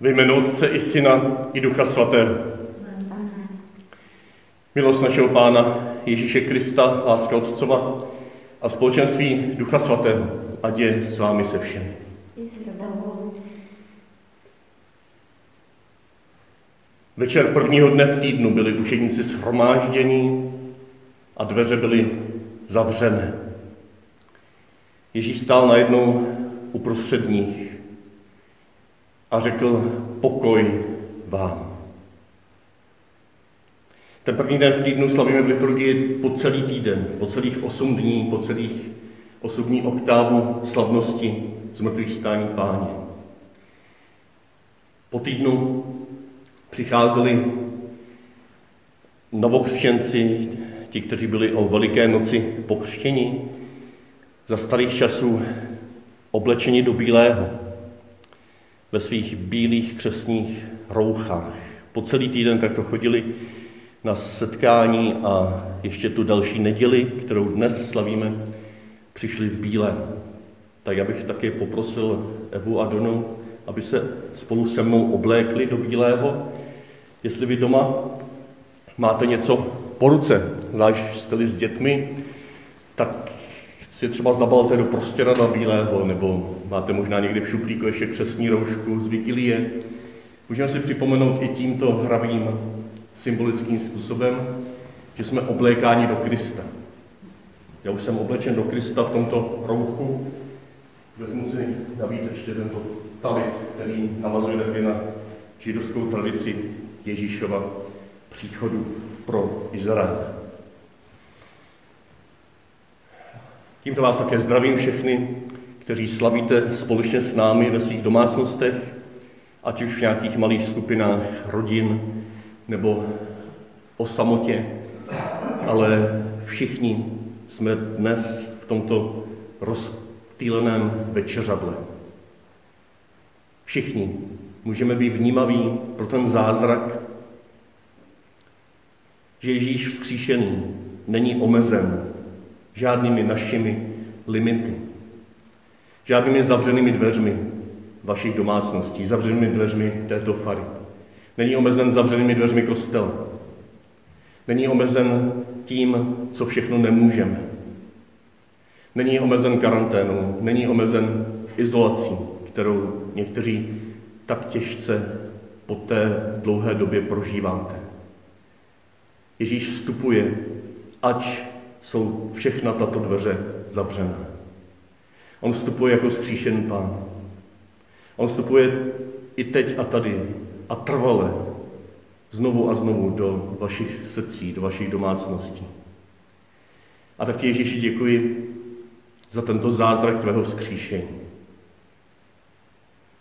Ve jménu Otce i Syna i Ducha Svatého. Milost našeho Pána Ježíše Krista, láska Otcova a společenství Ducha Svatého, ať je s vámi se všemi. Večer prvního dne v týdnu byli učeníci shromáždění a dveře byly zavřené. Ježíš stál najednou uprostřed nich a řekl pokoj vám. Ten první den v týdnu slavíme v liturgii po celý týden, po celých osm dní, po celých osobní oktávu slavnosti zmrtvých stání páně. Po týdnu přicházeli novokřtěnci, ti, kteří byli o Veliké noci pokřtěni, za starých časů oblečeni do bílého, ve svých bílých křesních rouchách. Po celý týden takto chodili na setkání a ještě tu další neděli, kterou dnes slavíme, přišli v bílém. Tak já bych taky poprosil Evu a Donu, aby se spolu se mnou oblékli do bílého. Jestli vy doma máte něco po ruce, zvlášť jste s dětmi, tak si třeba zabalte do prostěrada bílého, nebo máte možná někdy v šuplíku ještě křesní roušku z Vigilie. Můžeme si připomenout i tímto hravým symbolickým způsobem, že jsme oblékáni do Krista. Já už jsem oblečen do Krista v tomto rouchu. Vezmu si navíc ještě tento talit, který navazuje také na židovskou tradici Ježíšova příchodu pro Izrael. Tímto vás také zdravím všechny, kteří slavíte společně s námi ve svých domácnostech, ať už v nějakých malých skupinách rodin nebo o samotě, ale všichni jsme dnes v tomto rozptýleném večeřadle. Všichni můžeme být vnímaví pro ten zázrak, že Ježíš vzkříšený není omezen žádnými našimi limity, žádnými zavřenými dveřmi vašich domácností, zavřenými dveřmi této fary. Není omezen zavřenými dveřmi kostela. Není omezen tím, co všechno nemůžeme. Není omezen karanténou, není omezen izolací, kterou někteří tak těžce po té dlouhé době prožíváte. Ježíš vstupuje, ať jsou všechna tato dveře zavřená. On vstupuje jako skříšený pán. On vstupuje i teď a tady a trvale znovu a znovu do vašich srdcí, do vašich domácností. A tak Ježíši děkuji za tento zázrak tvého vzkříšení.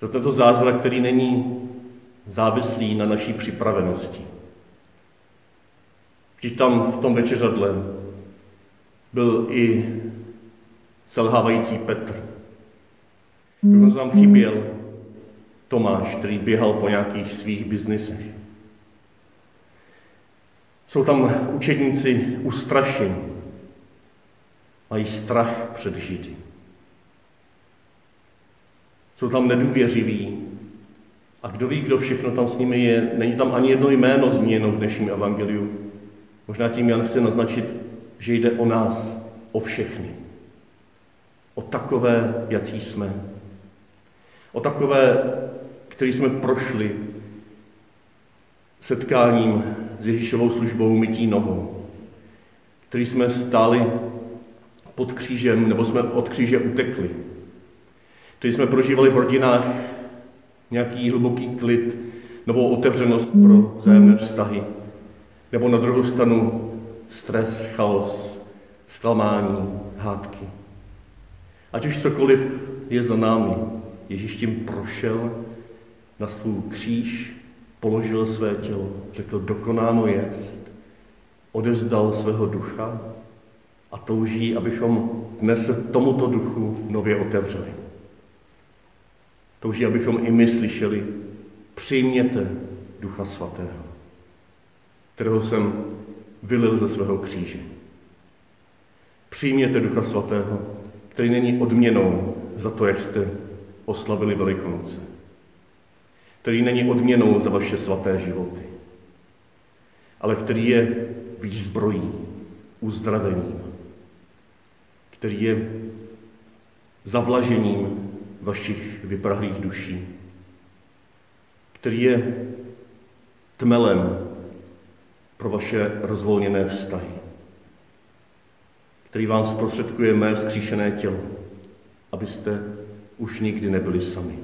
Za tento zázrak, který není závislý na naší připravenosti. Vždyť tam v tom večeřadle byl i selhávající Petr. Dokonce nám chyběl Tomáš, který běhal po nějakých svých biznisech. Jsou tam učedníci ustrašení, mají strach před Židy. Jsou tam nedůvěřiví a kdo ví, kdo všechno tam s nimi je. Není tam ani jedno jméno zmíněno v dnešním evangeliu. Možná tím Jan chce naznačit, že jde o nás, o všechny. O takové, jací jsme. O takové, který jsme prošli setkáním s Ježíšovou službou mytí nohou, který jsme stáli pod křížem, nebo jsme od kříže utekli, který jsme prožívali v rodinách nějaký hluboký klid, novou otevřenost pro vzájemné vztahy, nebo na druhou stranu stres, chaos, zklamání, hádky. Ať už cokoliv je za námi, Ježíš tím prošel na svůj kříž, položil své tělo, řekl, dokonáno jest, odezdal svého ducha a touží, abychom dnes tomuto duchu nově otevřeli. Touží, abychom i my slyšeli, přijměte ducha svatého, kterého jsem vylil ze svého kříže. Přijměte ducha svatého, který není odměnou za to, jak jste oslavili Velikonoce který není odměnou za vaše svaté životy, ale který je výzbrojí, uzdravením, který je zavlažením vašich vyprahlých duší, který je tmelem pro vaše rozvolněné vztahy, který vám zprostředkuje mé vzkříšené tělo, abyste už nikdy nebyli sami.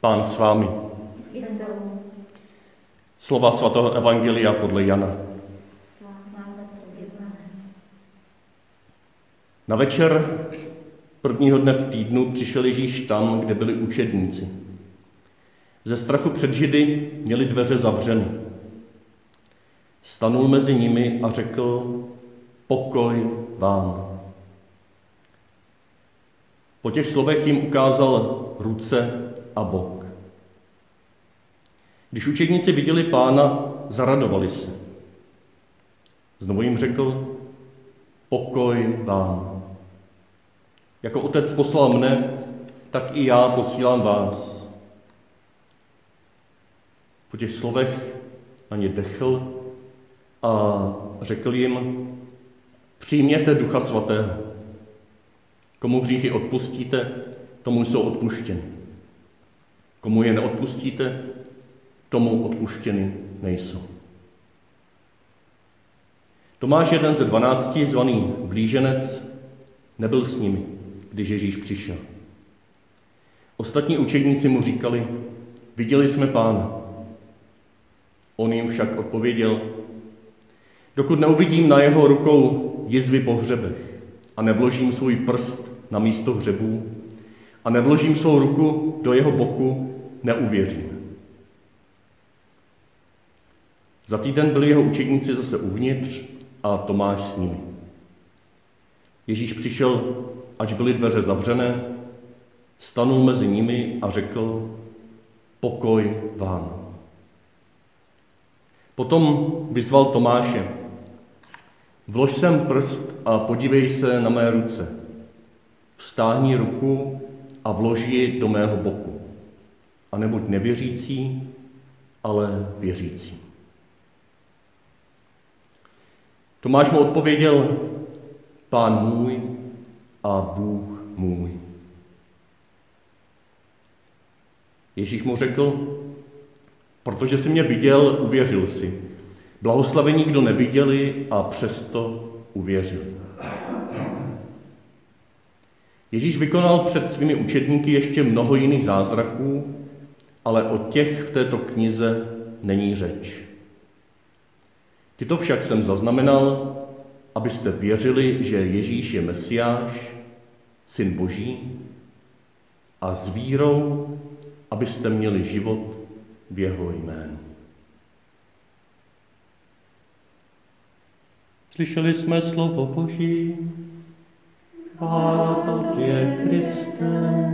Pán s vámi. Slova svatého Evangelia podle Jana. Na večer prvního dne v týdnu přišel Ježíš tam, kde byli učedníci. Ze strachu před Židy měli dveře zavřeny. Stanul mezi nimi a řekl, pokoj vám. Po těch slovech jim ukázal ruce a bok. Když učedníci viděli pána, zaradovali se. Znovu jim řekl, pokoj vám. Jako otec poslal mne, tak i já posílám vás. Po těch slovech na ně dechl a řekl jim, přijměte Ducha Svatého. Komu hříchy odpustíte, tomu jsou odpuštěny. Komu je neodpustíte, tomu odpuštěny nejsou. Tomáš, jeden ze dvanácti, zvaný blíženec, nebyl s nimi, když Ježíš přišel. Ostatní učedníci mu říkali, viděli jsme pána. On jim však odpověděl, dokud neuvidím na jeho rukou jizvy po hřebech a nevložím svůj prst na místo hřebů a nevložím svou ruku do jeho boku, neuvěřím. Za týden byli jeho učedníci zase uvnitř a Tomáš s nimi. Ježíš přišel, až byly dveře zavřené, stanul mezi nimi a řekl, pokoj vám. Potom vyzval Tomáše, vlož sem prst a podívej se na mé ruce. Vstáhni ruku a vloží ji do mého boku. A nebuď nevěřící, ale věřící. Tomáš mu odpověděl, pán můj a Bůh můj. Ježíš mu řekl, protože jsi mě viděl, uvěřil si. Blahoslavení, kdo neviděli a přesto uvěřili. Ježíš vykonal před svými učetníky ještě mnoho jiných zázraků, ale o těch v této knize není řeč. Tyto však jsem zaznamenal, abyste věřili, že Ježíš je Mesiáš, Syn Boží, a s vírou, abyste měli život v jeho jménu. Slyšeli jsme slovo Boží. A tobě, Kriste.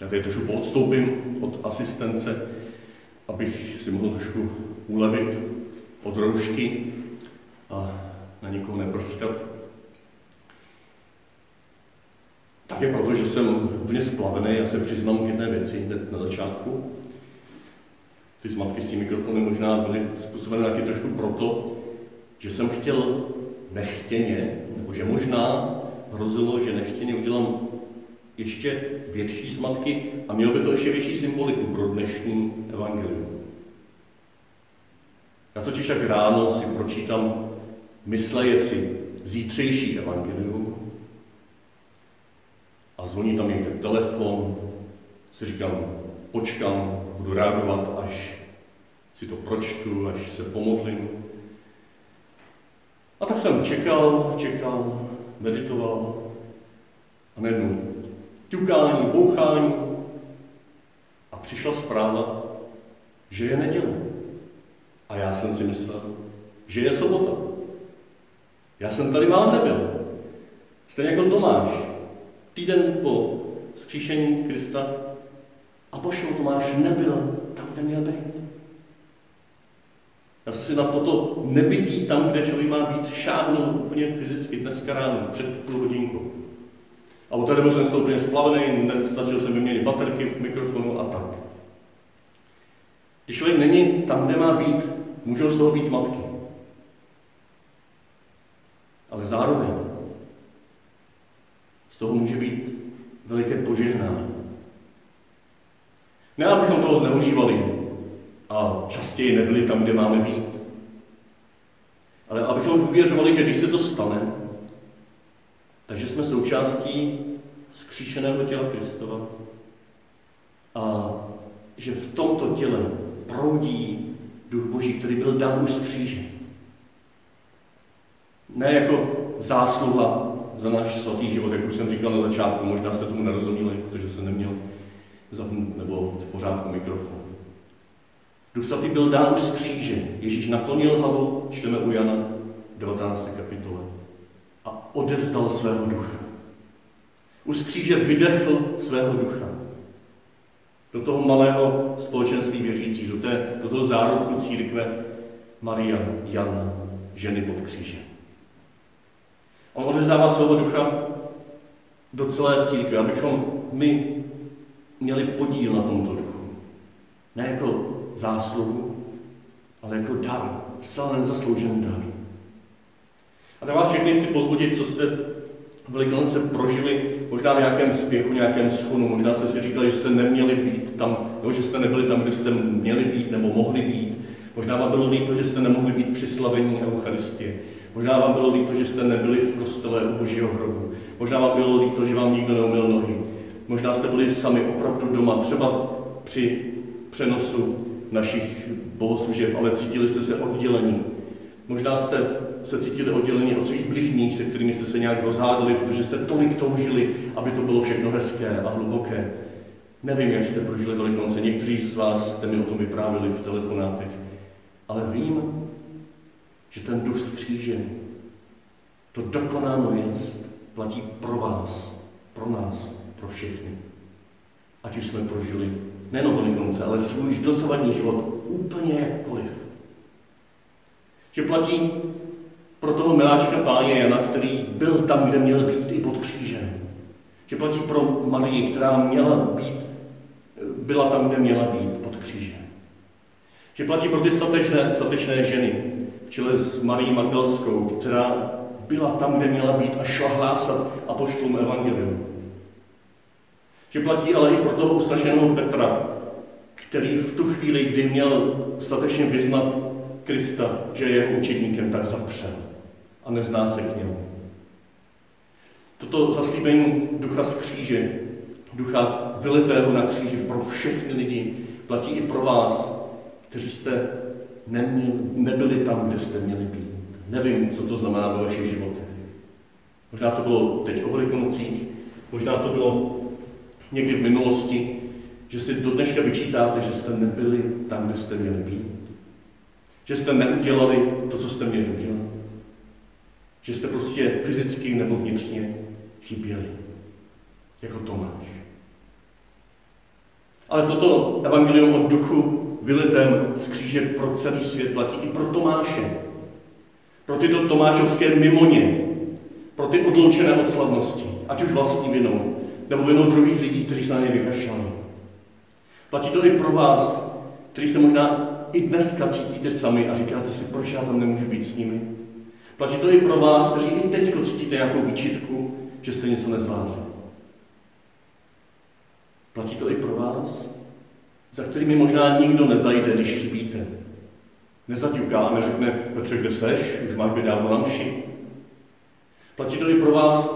Já tady trošku podstoupím od asistence, abych si mohl trošku ulevit od roušky a na nikoho neprskat. Také proto, že jsem úplně splavený, já se přiznám k jedné věci hned na začátku. Ty zmatky s tím mikrofonem možná byly způsobeny taky trošku proto, že jsem chtěl nechtěně, nebo že možná hrozilo, že nechtěně udělám ještě větší smatky a mělo by to ještě větší symboliku pro dnešní evangelium. Já totiž tak ráno si pročítám, mysleje si zítřejší evangelium a zvoní tam někde telefon, si říkám, počkám, budu reagovat, až si to pročtu, až se pomodlím. A tak jsem čekal, čekal, meditoval a najednou ťukání, bouchání. A přišla zpráva, že je neděle. A já jsem si myslel, že je sobota. Já jsem tady vám nebyl. Stejně jako Tomáš. Týden po zkříšení Krista a pošel Tomáš nebyl tam, kde měl být. Já jsem si na toto nebytí tam, kde člověk má být, šáhnul úplně fyzicky dneska ráno, před půl hodinkou. A od té jsem z úplně splavený, nestačil jsem vyměnit baterky v mikrofonu a tak. Když člověk není tam, kde má být, můžou z toho být zmatky. Ale zároveň z toho může být veliké požehnání. Ne, abychom toho zneužívali a častěji nebyli tam, kde máme být. Ale abychom důvěřovali, že když se to stane, takže jsme součástí skříšeného těla Kristova a že v tomto těle proudí duch Boží, který byl dán už z kříže. Ne jako zásluha za náš svatý život, jak už jsem říkal na začátku, možná jste tomu nerozuměli, protože jsem neměl zapnout nebo v pořádku mikrofon. Duch svatý byl dán už z kříže. Ježíš naklonil hlavu, čteme u Jana 19. kapitole, a odevzdal svého ducha. Už z kříže vydechl svého ducha. Do toho malého společenství věřících, do, té, do toho zárodku církve Maria, Jan, ženy pod křížem. On odevzdává svého ducha do celé církve, abychom my měli podíl na tomto duchu. Ne jako zásluhu, ale jako dar, zcela nezasloužený dar. A tak vás všechny chci pozbudit, co jste Velikonoce prožili možná v nějakém spěchu, nějakém schonu, možná jste si říkali, že jste neměli být tam, nebo že jste nebyli tam, kde jste měli být nebo mohli být. Možná vám bylo líto, že jste nemohli být při slavení Eucharistie. Možná vám bylo líto, že jste nebyli v kostele u Božího hrobu. Možná vám bylo líto, že vám nikdo neumil nohy. Možná jste byli sami opravdu doma, třeba při přenosu našich bohoslužeb, ale cítili jste se oddělení. Možná jste se cítili oddělení od svých bližních, se kterými jste se nějak rozhádali, protože jste tolik toužili, aby to bylo všechno hezké a hluboké. Nevím, jak jste prožili Velikonoce, někteří z vás jste mi o tom vyprávěli v telefonátech, ale vím, že ten duch z kříže, to dokonáno jest, platí pro vás, pro nás, pro všechny. Ať už jsme prožili nejen Velikonoce, ale svůj dosavadní život úplně jakkoliv. Že platí pro toho miláčka páně Jana, který byl tam, kde měl být, i pod křížem. Že platí pro Marii, která měla být, byla tam, kde měla být, pod křížem. Že platí pro ty statečné, statečné ženy, čele s Marí Magdalskou, která byla tam, kde měla být a šla hlásat a poštlům evangelium. Že platí ale i pro toho ustašeného Petra, který v tu chvíli, kdy měl statečně vyznat Krista, že je jeho učedníkem, tak zapřel a nezná se k němu. Toto zaslíbení ducha z kříže, ducha vylitého na kříži pro všechny lidi, platí i pro vás, kteří jste neměli, nebyli tam, kde jste měli být. Nevím, co to znamená ve vašich životech. Možná to bylo teď o Velikonocích, možná to bylo někdy v minulosti, že si do dneška vyčítáte, že jste nebyli tam, kde jste měli být. Že jste neudělali to, co jste měli udělat. Že jste prostě fyzicky nebo vnitřně chyběli. Jako Tomáš. Ale toto evangelium o duchu vylitém z kříže pro celý svět platí i pro Tomáše. Pro tyto tomášovské mimoně. Pro ty odloučené od slavnosti. Ať už vlastní vinou, nebo vinou druhých lidí, kteří se na ně vykašlali. Platí to i pro vás, kteří se možná i dneska cítíte sami a říkáte si, proč já tam nemůžu být s nimi. Platí to i pro vás, kteří i teď cítíte nějakou výčitku, že jste něco nezvládli. Platí to i pro vás, za kterými možná nikdo nezajde, když chybíte. Nezaťuká a neřekne, Petře, kde seš, už máš být dávno na mši. Platí to i pro vás,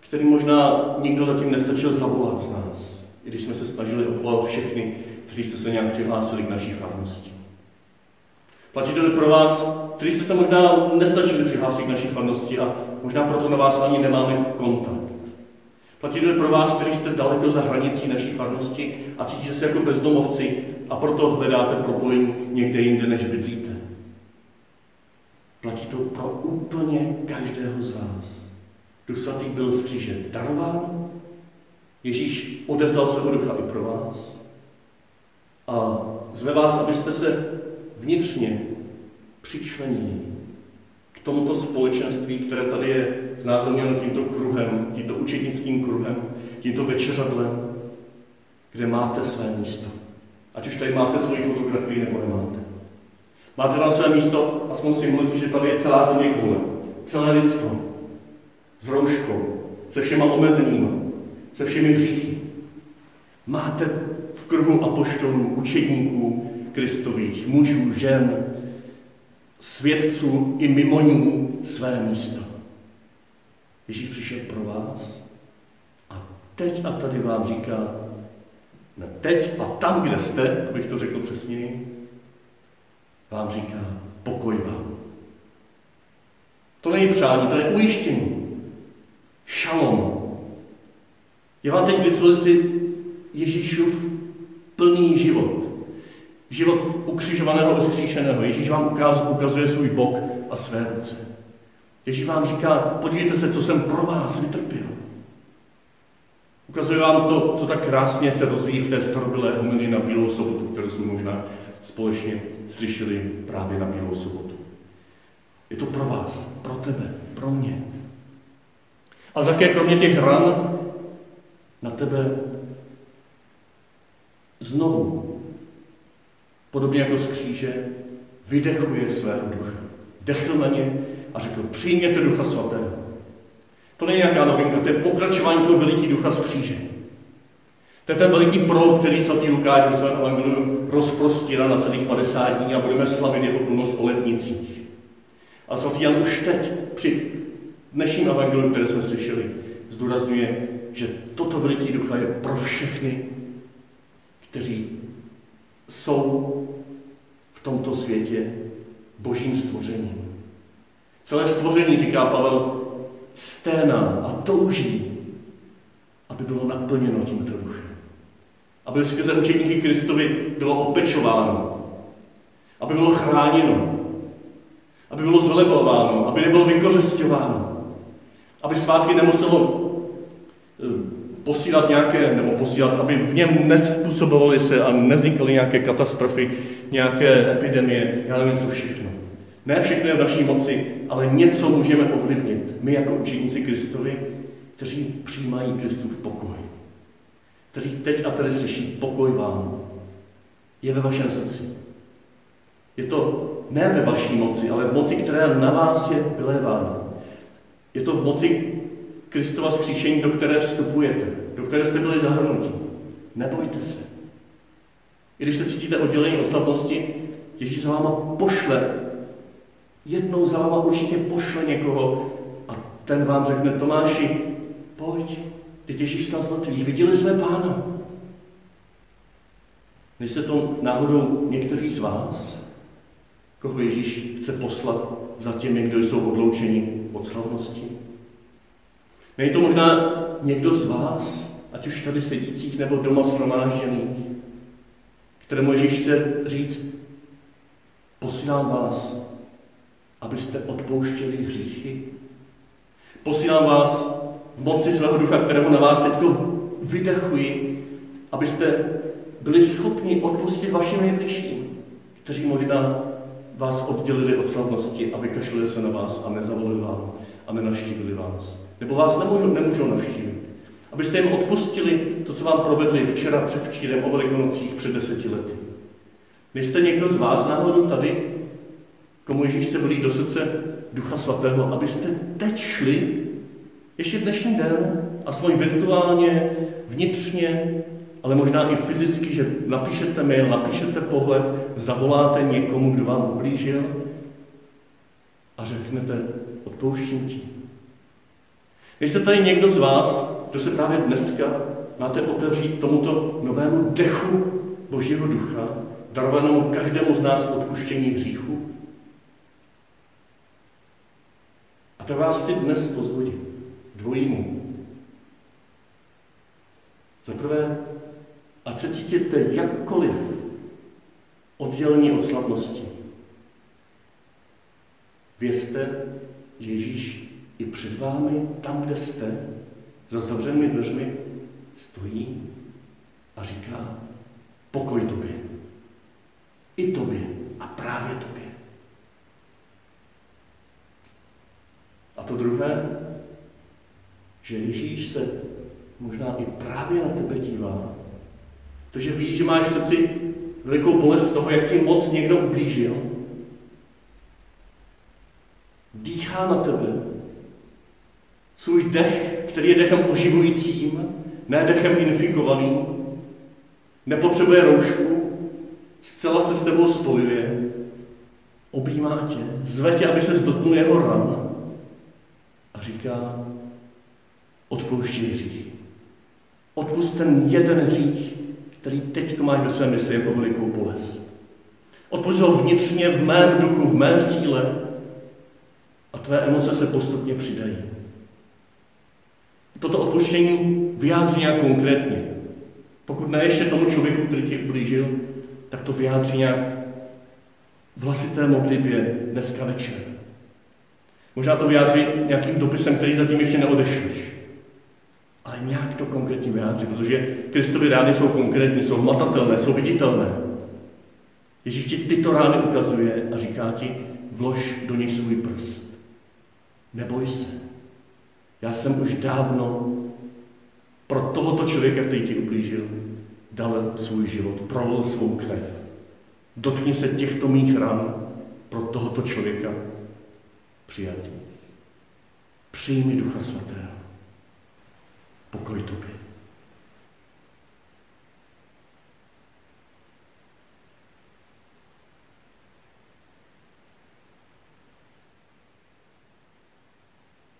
který možná nikdo zatím nestačil zavolat z nás, i když jsme se snažili obvolat všechny, kteří jste se nějak přihlásili k naší farnosti. Platí to i pro vás, kteří jste se možná nestačili přihlásit k naší farnosti a možná proto na vás ani nemáme kontakt. Platí to pro vás, kteří jste daleko za hranicí naší farnosti a cítíte se jako bezdomovci a proto hledáte propojení někde jinde, než bydlíte. Platí to pro úplně každého z vás. Duch svatý byl z kříže darován, Ježíš odevzdal svého ducha i pro vás a zve vás, abyste se vnitřně přičlenění tomuto společenství, které tady je znázorněno tímto kruhem, tímto učednickým kruhem, tímto večeřadlem, kde máte své místo. Ať už tady máte svoji fotografii nebo nemáte. Máte tam své místo, aspoň myslíte, že tady je celá země koule, celé lidstvo, s rouškou, se všema omezeními, se všemi hříchy. Máte v kruhu apoštolů, učedníků Kristových, mužů, žen, svědců i mimoňů své místo. Ježíš přišel pro vás a teď a tady vám říká, ne teď a tam, kde jste, abych to řekl přesněji, vám říká, pokoj vám. To není přání, to je ujištění. Šalom. Je vám teď k dispozici Ježíšův plný život. Život ukřižovaného a zkříšeného. Ježíš vám ukazuje svůj bok a své ruce. Ježíš vám říká, podívejte se, co jsem pro vás vytrpěl. Ukazuje vám to, co tak krásně se rozvíjí v té starobylé homily na Bílou sobotu, kterou jsme možná společně slyšeli právě na Bílou sobotu. Je to pro vás, pro tebe, pro mě. Ale také kromě těch ran na tebe znovu, podobně jako z kříže, vydechuje svého ducha. Dechl na ně a řekl, přijměte ducha svatého. To není nějaká novinka, to je pokračování toho veliký ducha z kříže. To je ten veliký proud, který svatý Lukáš ve svém evangeliu rozprostírá na celých 50 dní a budeme slavit jeho plnost o letnicích. A svatý Jan už teď při dnešním evangeliu, které jsme slyšeli, zdůrazňuje, že toto veliký ducha je pro všechny, kteří jsou v tomto světě božím stvořením. Celé stvoření, říká Pavel, sténá a touží, aby bylo naplněno tímto duchem. Aby skrze učeníky Kristovi bylo opečováno, aby bylo chráněno, aby bylo zvelebováno, aby nebylo vykořesťováno, aby svátky nemuselo eh, posílat nějaké, nebo posílat, aby v něm nespůsobovaly se a nevznikaly nějaké katastrofy, nějaké epidemie, já nevím co všechno. Ne všechno je v naší moci, ale něco můžeme ovlivnit. My jako učeníci Kristovi, kteří přijímají Kristův pokoj. Kteří teď a tady slyší pokoj vám. Je ve vašem srdci. Je to ne ve vaší moci, ale v moci, která na vás je vylévána. Je to v moci Kristova skříšení, do které vstupujete, do které jste byli zahrnuti. Nebojte se. I když se cítíte oddělení od slavnosti, Ježíš za váma pošle Jednou za váma určitě pošle někoho a ten vám řekne, Tomáši, pojď, teď Ježíš z mrtvých, viděli jsme pána. Nejste to náhodou někteří z vás, koho Ježíš chce poslat za těmi, kdo jsou odloučeni od slavnosti? Není to možná někdo z vás, ať už tady sedících nebo doma shromážděných, kterému Ježíš chce říct, posílám vás abyste odpouštěli hříchy. Posílám vás v moci svého ducha, kterého na vás teď vydechuji, abyste byli schopni odpustit vašim nejbližším, kteří možná vás oddělili od slavnosti a vykašlili se na vás a nezavolili vám a nenaštívili vás. Nebo vás nemůžou, nemůžou navštívit. Abyste jim odpustili to, co vám provedli včera, předvčírem, o velikonocích před deseti lety. Nejste někdo z vás náhodou tady, komu Ježíš chce vlít do srdce Ducha Svatého, abyste teď šli, ještě dnešní den, aspoň virtuálně, vnitřně, ale možná i fyzicky, že napíšete mail, napíšete pohled, zavoláte někomu, kdo vám ublížil a řeknete, odpouštím ti. Nejste tady někdo z vás, kdo se právě dneska máte otevřít tomuto novému dechu Božího ducha, darovanému každému z nás odpuštění hříchu? A to vás chci dnes pozbudit dvojímu. Za prvé, ať se cítíte jakkoliv oddělení od slavnosti. Vězte, že Ježíš i před vámi, tam, kde jste, za zavřenými dveřmi, stojí a říká pokoj tobě. I tobě a právě tobě. to druhé, že Ježíš se možná i právě na tebe dívá. To, že ví, že máš v srdci velikou bolest toho, jak ti moc někdo ublížil. Dýchá na tebe. Svůj dech, který je dechem oživujícím, ne dechem infikovaným, nepotřebuje roušku, zcela se s tebou spojuje, objímá tě, zve tě, aby se dotknul jeho ran a říká, odpouští hřích. Odpust ten jeden hřích, který teď máš ve své mysli jako velikou bolest. Odpust ho vnitřně v mém duchu, v mé síle a tvé emoce se postupně přidají. Toto odpuštění vyjádří nějak konkrétně. Pokud ne ještě tomu člověku, který ti ublížil, tak to vyjádří nějak v hlasité modlitbě dneska večer. Možná to vyjádří nějakým dopisem, který zatím ještě neodešliš. Ale nějak to konkrétně vyjádří, protože Kristovy rány jsou konkrétní, jsou matatelné, jsou viditelné. Ježíš ti tyto rány ukazuje a říká ti, vlož do nich svůj prst. Neboj se. Já jsem už dávno pro tohoto člověka, který ti ublížil, dal svůj život, prolil svou krev. Dotkni se těchto mých ran pro tohoto člověka přijatý. Přijmi Ducha Svatého. Pokoj tobě.